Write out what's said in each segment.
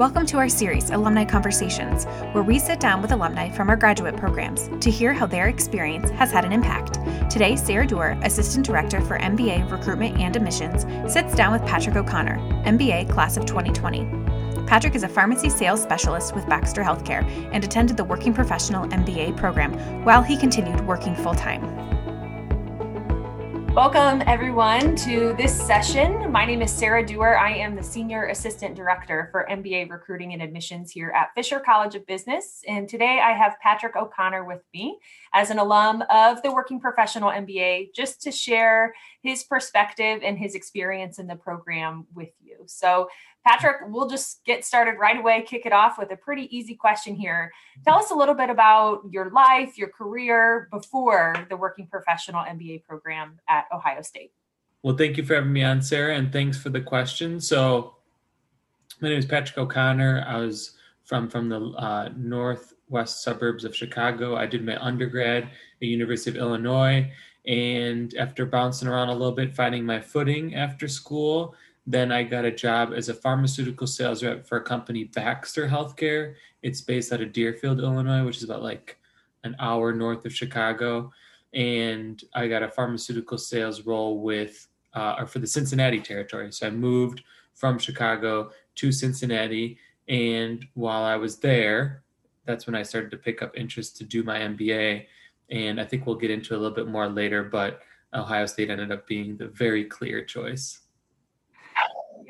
Welcome to our series, Alumni Conversations, where we sit down with alumni from our graduate programs to hear how their experience has had an impact. Today, Sarah Dewar, Assistant Director for MBA Recruitment and Admissions, sits down with Patrick O'Connor, MBA Class of 2020. Patrick is a pharmacy sales specialist with Baxter Healthcare and attended the Working Professional MBA program while he continued working full time. Welcome, everyone, to this session. My name is Sarah Dewar. I am the Senior Assistant Director for MBA Recruiting and Admissions here at Fisher College of Business. And today I have Patrick O'Connor with me as an alum of the Working Professional MBA just to share his perspective and his experience in the program with you. So, Patrick, we'll just get started right away, kick it off with a pretty easy question here. Tell us a little bit about your life, your career before the Working Professional MBA program at Ohio State. Well, thank you for having me on, Sarah, and thanks for the question. So, my name is Patrick O'Connor. I was from from the uh, northwest suburbs of Chicago. I did my undergrad at University of Illinois, and after bouncing around a little bit, finding my footing after school, then I got a job as a pharmaceutical sales rep for a company, Baxter Healthcare. It's based out of Deerfield, Illinois, which is about like an hour north of Chicago. And I got a pharmaceutical sales role with, uh, or for the Cincinnati territory. So I moved from Chicago to Cincinnati. And while I was there, that's when I started to pick up interest to do my MBA. And I think we'll get into a little bit more later, but Ohio State ended up being the very clear choice.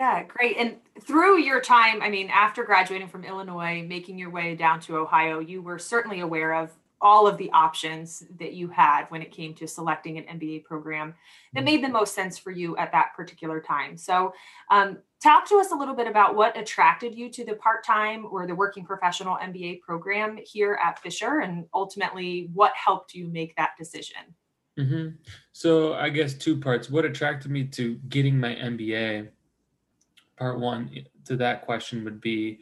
Yeah, great. And through your time, I mean, after graduating from Illinois, making your way down to Ohio, you were certainly aware of all of the options that you had when it came to selecting an MBA program that made the most sense for you at that particular time. So, um, talk to us a little bit about what attracted you to the part time or the working professional MBA program here at Fisher, and ultimately what helped you make that decision. Mm-hmm. So, I guess two parts. What attracted me to getting my MBA part one to that question would be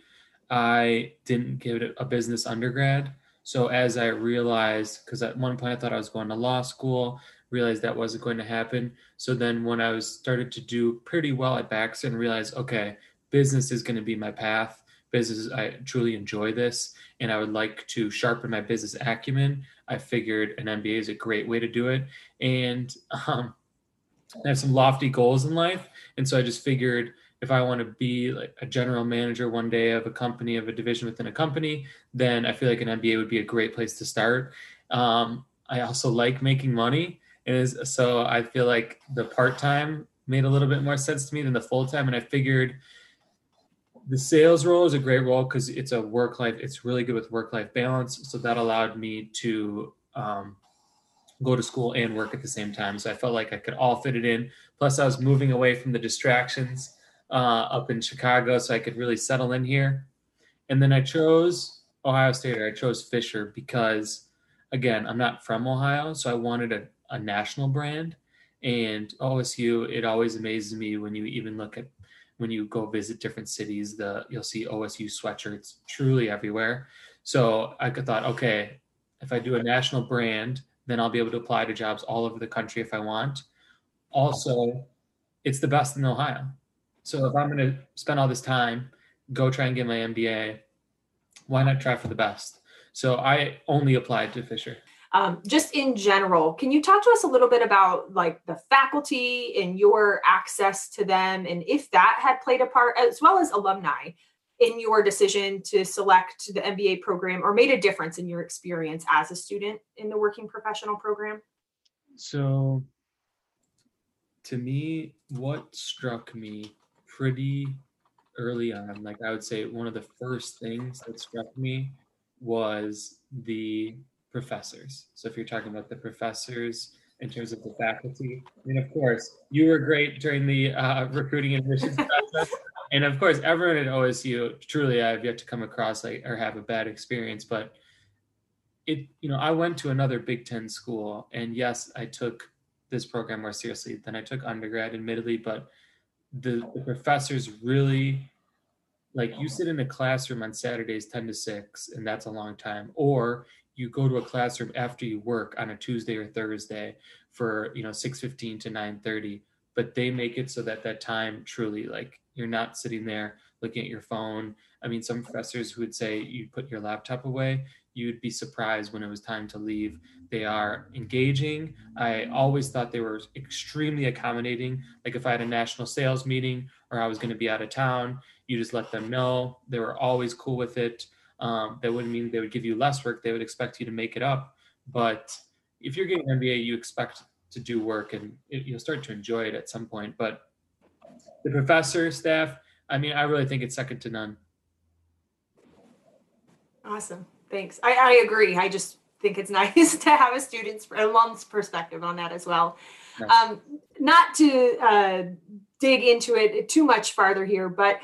I didn't give it a business undergrad. So as I realized, because at one point I thought I was going to law school, realized that wasn't going to happen. So then when I was started to do pretty well at Baxter and realized, okay, business is going to be my path. Business, I truly enjoy this, and I would like to sharpen my business acumen. I figured an MBA is a great way to do it, and um, I have some lofty goals in life, and so I just figured if I want to be like a general manager one day of a company, of a division within a company, then I feel like an MBA would be a great place to start. Um, I also like making money. Is so I feel like the part time made a little bit more sense to me than the full time, and I figured the sales role is a great role because it's a work life. It's really good with work life balance. So that allowed me to um, go to school and work at the same time. So I felt like I could all fit it in. Plus, I was moving away from the distractions uh, up in Chicago so I could really settle in here. And then I chose Ohio State or I chose Fisher because, again, I'm not from Ohio, so I wanted a, a national brand. And OSU, it always amazes me when you even look at when you go visit different cities, the you'll see OSU sweatshirts truly everywhere. So I could thought, okay, if I do a national brand, then I'll be able to apply to jobs all over the country if I want. Also, it's the best in Ohio. So if I'm going to spend all this time, go try and get my MBA, why not try for the best? So I only applied to Fisher. Um, just in general, can you talk to us a little bit about like the faculty and your access to them, and if that had played a part, as well as alumni, in your decision to select the MBA program, or made a difference in your experience as a student in the working professional program? So, to me, what struck me pretty early on. Like I would say one of the first things that struck me was the professors. So if you're talking about the professors in terms of the faculty, I mean, of course, you were great during the uh, recruiting admissions process. And of course, everyone at OSU, truly, I've yet to come across like or have a bad experience. But it, you know, I went to another Big Ten school, and yes, I took this program more seriously than I took undergrad, admittedly. But the, the professors really like you sit in a classroom on Saturdays 10 to 6 and that's a long time or you go to a classroom after you work on a Tuesday or Thursday for you know 6:15 to 9:30 but they make it so that that time truly like You're not sitting there looking at your phone. I mean, some professors who would say you put your laptop away, you'd be surprised when it was time to leave. They are engaging. I always thought they were extremely accommodating. Like if I had a national sales meeting or I was going to be out of town, you just let them know. They were always cool with it. Um, that wouldn't mean they would give you less work. They would expect you to make it up. But if you're getting an MBA, you expect to do work and it, you'll start to enjoy it at some point. But the professor, staff, I mean, I really think it's second to none. Awesome. Thanks. I, I agree. I just think it's nice to have a student's alum's perspective on that as well. Yes. Um, not to uh, dig into it too much farther here, but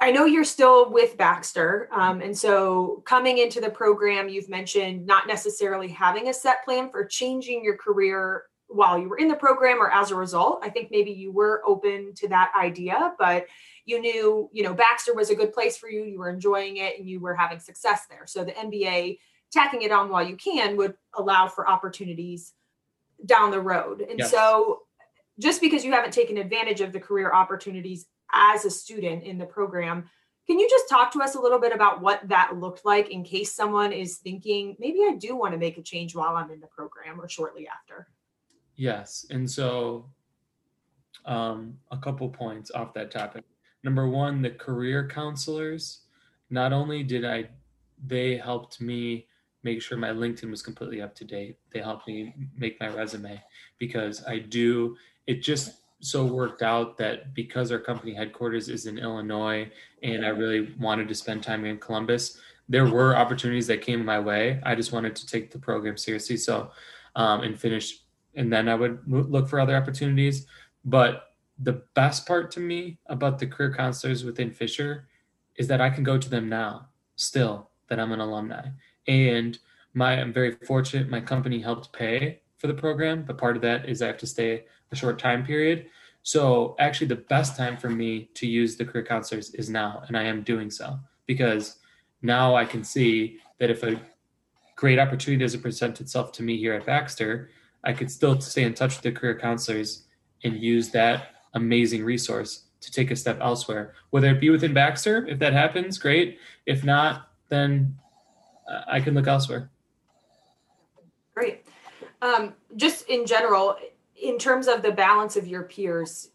I know you're still with Baxter. Um, and so coming into the program, you've mentioned not necessarily having a set plan for changing your career while you were in the program or as a result. I think maybe you were open to that idea, but you knew, you know, Baxter was a good place for you. You were enjoying it and you were having success there. So the MBA, tacking it on while you can, would allow for opportunities down the road. And yes. so just because you haven't taken advantage of the career opportunities as a student in the program, can you just talk to us a little bit about what that looked like in case someone is thinking, maybe I do want to make a change while I'm in the program or shortly after? Yes. And so, um, a couple points off that topic. Number one, the career counselors, not only did I, they helped me make sure my LinkedIn was completely up to date. They helped me make my resume because I do, it just so worked out that because our company headquarters is in Illinois and I really wanted to spend time in Columbus, there were opportunities that came my way. I just wanted to take the program seriously. So, um, and finish and then I would look for other opportunities. But the best part to me about the career counselors within Fisher is that I can go to them now, still that I'm an alumni. And my I'm very fortunate my company helped pay for the program, but part of that is I have to stay a short time period. So actually the best time for me to use the career counselors is now, and I am doing so because now I can see that if a great opportunity doesn't present itself to me here at Baxter, I could still stay in touch with the career counselors and use that amazing resource to take a step elsewhere. Whether it be within Baxter, if that happens, great. If not, then I can look elsewhere. Great. Um, just in general, in terms of the balance of your peers,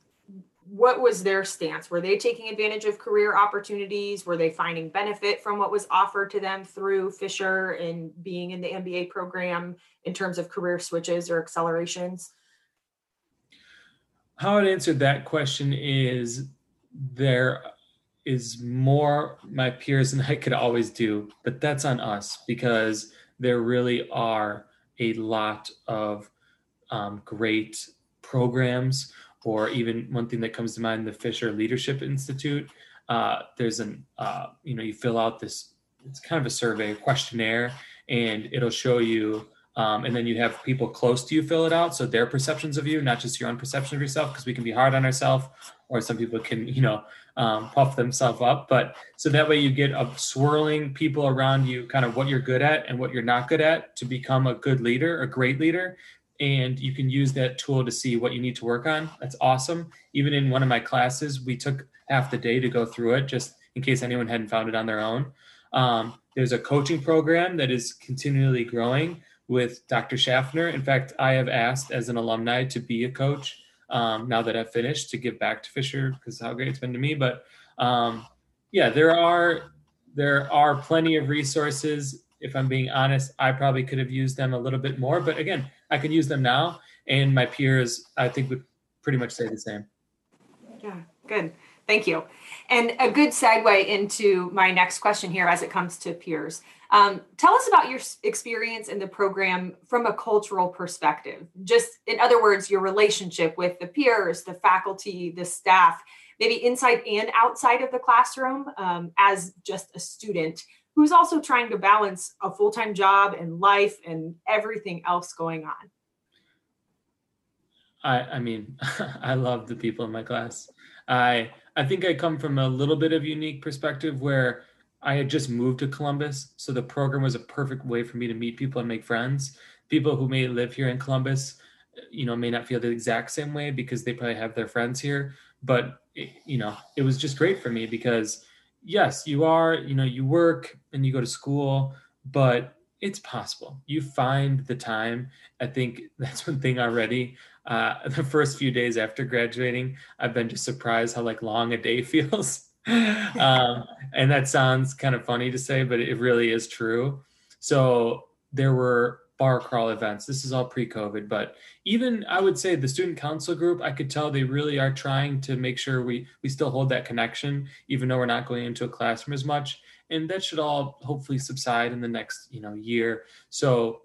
what was their stance? Were they taking advantage of career opportunities? Were they finding benefit from what was offered to them through Fisher and being in the MBA program in terms of career switches or accelerations? How I'd answer that question is there is more my peers than I could always do, but that's on us because there really are a lot of um, great programs or even one thing that comes to mind, the Fisher Leadership Institute. Uh, there's an, uh, you know, you fill out this, it's kind of a survey, questionnaire, and it'll show you, um, and then you have people close to you fill it out. So their perceptions of you, not just your own perception of yourself, because we can be hard on ourselves, or some people can, you know, um, puff themselves up. But so that way you get a swirling people around you, kind of what you're good at and what you're not good at to become a good leader, a great leader and you can use that tool to see what you need to work on. That's awesome. Even in one of my classes, we took half the day to go through it just in case anyone hadn't found it on their own. Um, there's a coaching program that is continually growing with Dr. Schaffner. In fact, I have asked as an alumni to be a coach um, now that I've finished to give back to Fisher because how great it's been to me. But um, yeah, there are there are plenty of resources. If I'm being honest, I probably could have used them a little bit more. But again, I can use them now, and my peers I think would pretty much say the same. Yeah, good. Thank you. And a good segue into my next question here as it comes to peers. Um, tell us about your experience in the program from a cultural perspective. Just in other words, your relationship with the peers, the faculty, the staff, maybe inside and outside of the classroom um, as just a student who's also trying to balance a full time job and life and everything else going on? I, I mean, I love the people in my class. I I think I come from a little bit of unique perspective where I had just moved to Columbus, so the program was a perfect way for me to meet people and make friends. People who may live here in Columbus, you know, may not feel the exact same way because they probably have their friends here, but it, you know, it was just great for me because yes, you are, you know, you work and you go to school, but it's possible. You find the time. I think that's one thing already. Uh, the first few days after graduating, I've been just surprised how like long a day feels. um, and that sounds kind of funny to say, but it really is true. So there were bar crawl events. This is all pre-COVID, but even I would say the student council group, I could tell they really are trying to make sure we we still hold that connection, even though we're not going into a classroom as much. And that should all hopefully subside in the next you know year. So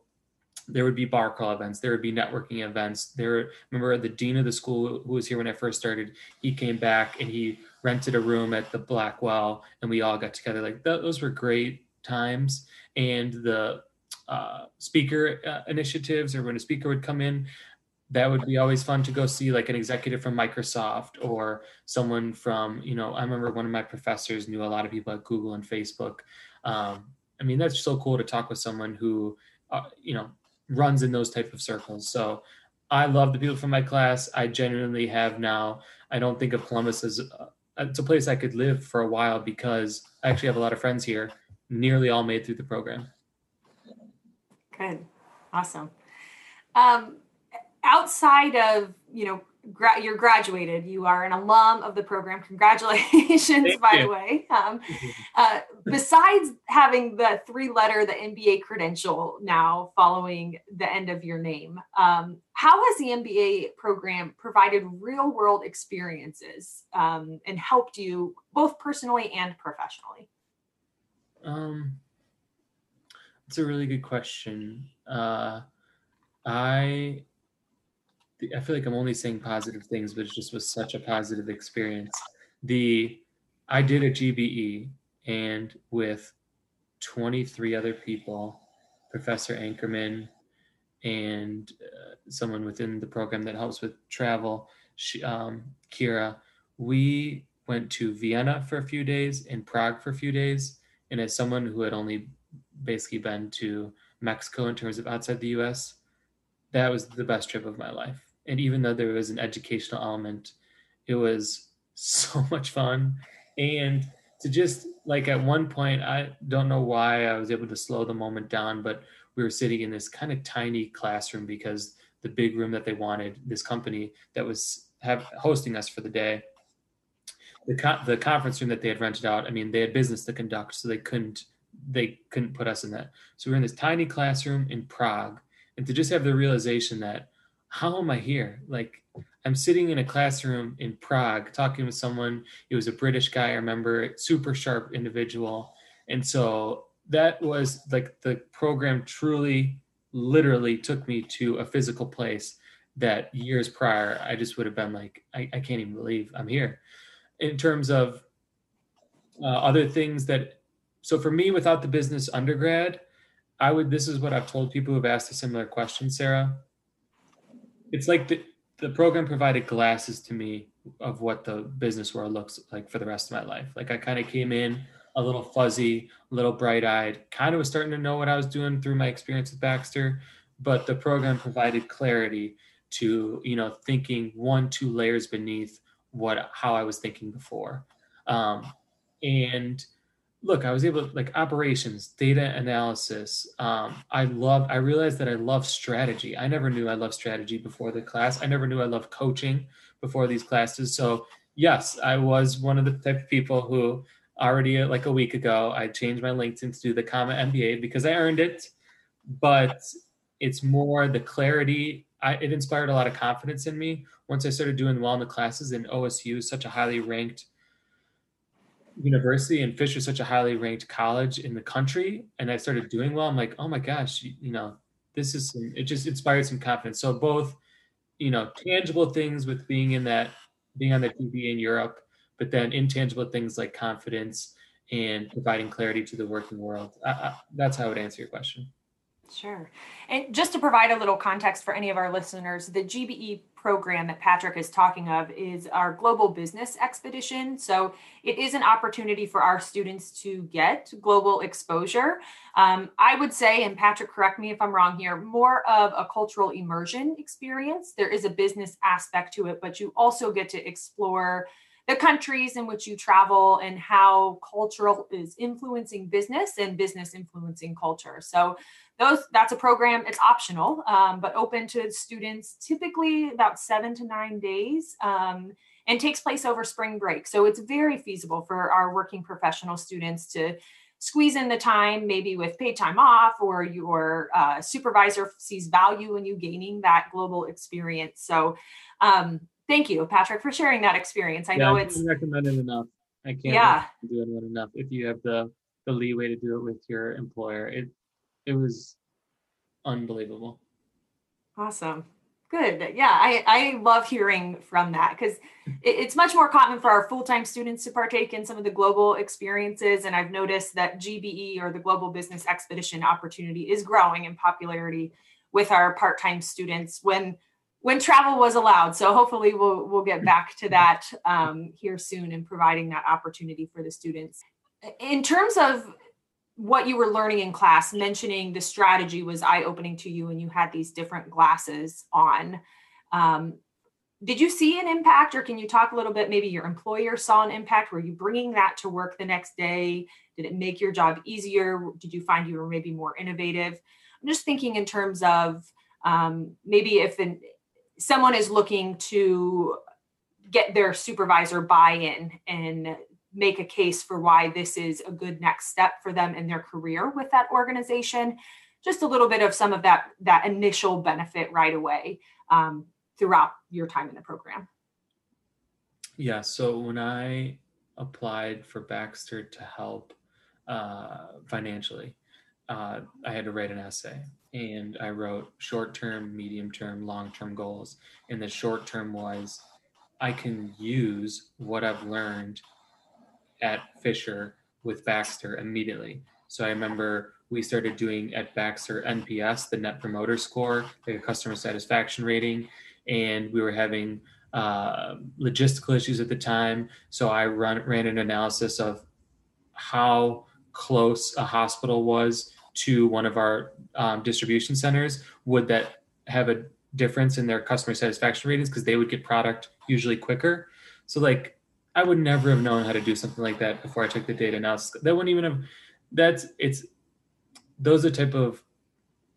there would be bar crawl events there would be networking events. There remember the dean of the school who was here when i first started he came back and he rented a room at the blackwell and we all got together. Like those were great times. And the uh, speaker uh, initiatives or when a speaker would come in that would be always fun to go see like an executive from microsoft or someone from you know i remember one of my professors knew a lot of people at google and facebook. Um, i mean that's so cool to talk with someone who uh, you know runs in those type of circles. So I love the people from my class. I genuinely have now. I don't think of Columbus as uh, it's a place I could live for a while because I actually have a lot of friends here, nearly all made through the program. Good, awesome. Um, outside of you know gra- you're graduated. You are an alum of the program. Congratulations, Thank by you. the way. Um, uh, besides having the three letter, the MBA credential now following the end of your name, um, how has the MBA program provided real world experiences um, and helped you both personally and professionally? Um, it's a really good question. Uh, I I feel like I'm only saying positive things, but it just was such a positive experience. The I did a GBE and with 23 other people, Professor Ankerman and uh, someone within the program that helps with travel, she, um, Kira, we went to Vienna for a few days and Prague for a few days. And as someone who had only basically been to Mexico in terms of outside the US, that was the best trip of my life. And even though there was an educational element it was so much fun. And to just like at one point i don't know why i was able to slow the moment down but we were sitting in this kind of tiny classroom because the big room that they wanted this company that was have hosting us for the day. The, co- the conference room that they had rented out i mean they had business to conduct so they couldn't they couldn't put us in that. So we are in this tiny classroom in prague and to just have the realization that how am I here? Like, I'm sitting in a classroom in Prague talking with someone. It was a British guy, I remember, super sharp individual. And so that was like the program truly, literally took me to a physical place that years prior, I just would have been like, I, I can't even believe I'm here. In terms of uh, other things that, so for me, without the business undergrad, I would, this is what I've told people who've asked a similar question, Sarah it's like the the program provided glasses to me of what the business world looks like for the rest of my life. Like I kind of came in a little fuzzy, a little bright eyed, kind of was starting to know what I was doing through my experience with Baxter, but the program provided clarity to, you know, thinking one, two layers beneath what, how I was thinking before. Um, and look, I was able to like operations, data analysis. Um, I love, I realized that I love strategy. I never knew I loved strategy before the class. I never knew I loved coaching before these classes. So yes, I was one of the type of people who already like a week ago, I changed my LinkedIn to do the comma MBA because I earned it, but it's more the clarity. I, it inspired a lot of confidence in me once I started doing well in the classes and OSU, is such a highly ranked university and Fisher such a highly ranked college in the country, and I started doing well, I'm like, oh my gosh, you, you know, this is some, it just inspired some confidence. So both, you know, tangible things with being in that, being on the GBE in Europe, but then intangible things like confidence and providing clarity to the working world. I, I, that's how I would answer your question. Sure. And just to provide a little context for any of our listeners, the GBE program that Patrick is talking of is our global business expedition. So it is an opportunity for our students to get global exposure. Um, I would say, and Patrick, correct me if I'm wrong here, more of a cultural immersion experience. There is a business aspect to it, but you also get to explore the countries in which you travel and how cultural is influencing business and business influencing culture. So those that's a program. It's optional, um, but open to students. Typically about seven to nine days. Um, and takes place over spring break. So it's very feasible for our working professional students to squeeze in the time, maybe with paid time off, or your uh, supervisor sees value in you gaining that global experience. So, um, thank you, Patrick, for sharing that experience. I yeah, know I it's recommended enough. I can't yeah. do it enough. If you have the the leeway to do it with your employer, it it was unbelievable. Awesome. Good. Yeah, I, I love hearing from that because it, it's much more common for our full time students to partake in some of the global experiences. And I've noticed that GBE or the Global Business Expedition opportunity is growing in popularity with our part time students when when travel was allowed. So hopefully we'll we'll get back to that um, here soon and providing that opportunity for the students. In terms of what you were learning in class, mentioning the strategy was eye opening to you and you had these different glasses on. Um, did you see an impact or can you talk a little bit maybe your employer saw an impact were you bringing that to work the next day did it make your job easier did you find you were maybe more innovative i'm just thinking in terms of um, maybe if the, someone is looking to get their supervisor buy-in and make a case for why this is a good next step for them in their career with that organization. Just a little bit of some of that that initial benefit right away um, throughout your time in the program. Yeah so when i applied for baxter to help uh, financially uh, i had to write an essay and i wrote short term medium term long term goals and the short term was i can use what i've learned at Fisher with Baxter immediately. So I remember we started doing at Baxter NPS, the Net Promoter Score, the customer satisfaction rating, and we were having uh, logistical issues at the time. So I run, ran an analysis of how close a hospital was to one of our um, distribution centers. Would that have a difference in their customer satisfaction ratings because they would get product usually quicker? So like I would never have known how to do something like that before I took the data analysis. That wouldn't even have. That's it's. Those are type of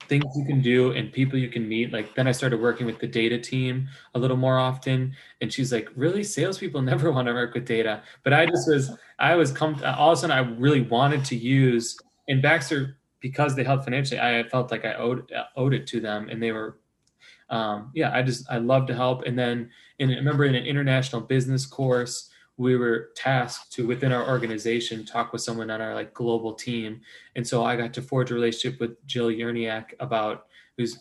things you can do and people you can meet. Like then I started working with the data team a little more often, and she's like, "Really, salespeople never want to work with data." But I just was, I was come all of a sudden I really wanted to use And Baxter because they helped financially. I felt like I owed owed it to them, and they were um, yeah, I just I love to help. And then in remember in an international business course, we were tasked to within our organization talk with someone on our like global team and so i got to forge a relationship with jill yerniak about who's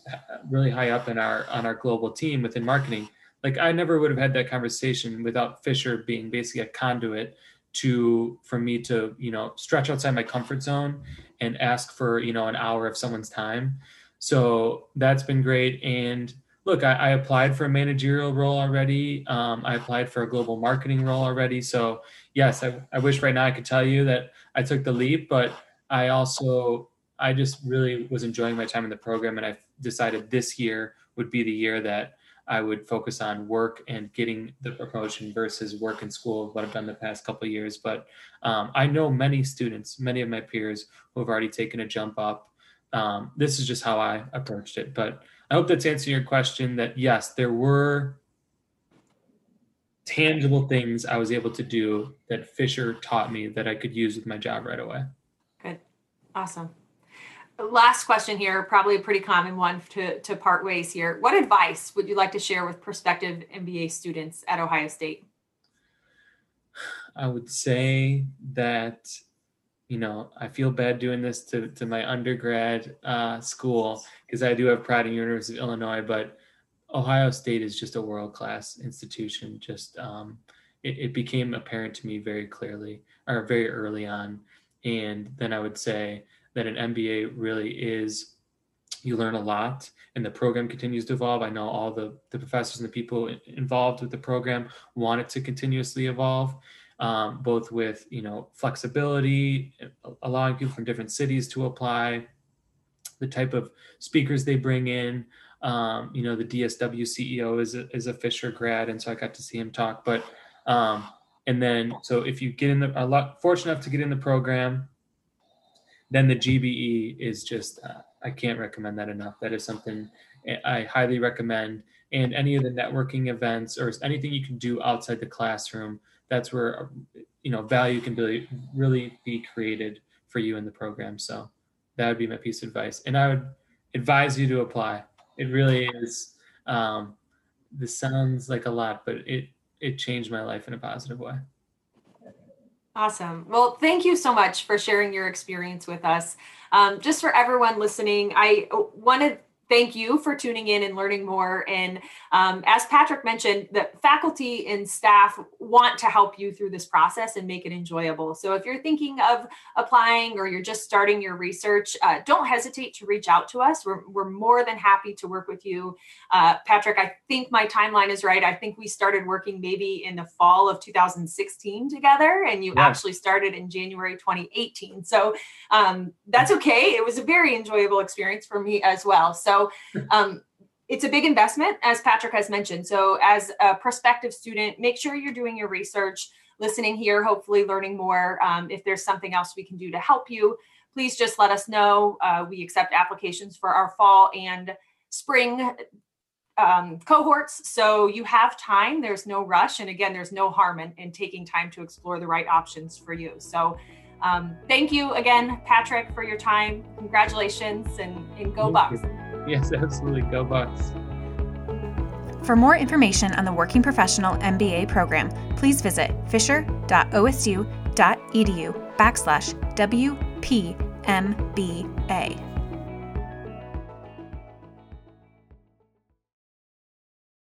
really high up in our on our global team within marketing like i never would have had that conversation without fisher being basically a conduit to for me to you know stretch outside my comfort zone and ask for you know an hour of someone's time so that's been great and look, I, I, applied for a managerial role already. Um, I applied for a global marketing role already. So yes, I, I wish right now I could tell you that I took the leap, but I also I just really was enjoying my time in the program, and I decided this year would be the year that I would focus on work and getting the promotion versus work and school, what I've done the past couple years. But um, I know many students, many of my peers who have already taken a jump up. Um, this is just how I approached it, but I hope that's answering your question that yes, there were tangible things I was able to do that Fisher taught me that I could use with my job right away. Good. Awesome. Last question here, probably a pretty common one to, to part ways here. What advice would you like to share with prospective MBA students at Ohio State? I would say that you know, I feel bad doing this to, to my undergrad uh, school because I do have pride in University of Illinois, but Ohio State is just a world class institution. Just um, it, it, became apparent to me very clearly or very early on. And then I would say that an MBA really is you learn a lot and the program continues to evolve. I know all the, the professors and the people involved with the program want it to continuously evolve um, both with you know flexibility, allowing people from different cities to apply, the type of speakers they bring in. Um, you know, the DSW CEO is a, is a Fisher grad, and so I got to see him talk. But um, And then, so if you get in the, are fortunate enough to get in the program, then the GBE is just, uh, I can't recommend that enough. That is something I highly recommend. And any of the networking events or anything you can do outside the classroom, that's where, you know, value can be, really be created for you in the program. So that would be my piece of advice. And I would advise you to apply. It really is. Um, this sounds like a lot, but it it changed my life in a positive way. Awesome. Well, thank you so much for sharing your experience with us. Um, just for everyone listening, I wanted thank you for tuning in and learning more. And um, as Patrick mentioned, the faculty and staff want to help you through this process and make it enjoyable. So if you're thinking of applying or you're just starting your research, uh, don't hesitate to reach out to us. We're, we're more than happy to work with you. Uh, Patrick, I think my timeline is right. I think we started working maybe in the fall of 2016 together, and you yeah. actually started in January 2018. So um, that's okay. It was a very enjoyable experience for me as well. So um, it's a big investment, as Patrick has mentioned. So, as a prospective student, make sure you're doing your research, listening here, hopefully learning more. Um, if there's something else we can do to help you, please just let us know. Uh, we accept applications for our fall and spring um, cohorts. So you have time, there's no rush. And again, there's no harm in, in taking time to explore the right options for you. So um, thank you again, Patrick, for your time. Congratulations and, and go Bucks. Yes, absolutely. Go Bucks. For more information on the Working Professional MBA program, please visit fisher.osu.edu backslash WPMBA.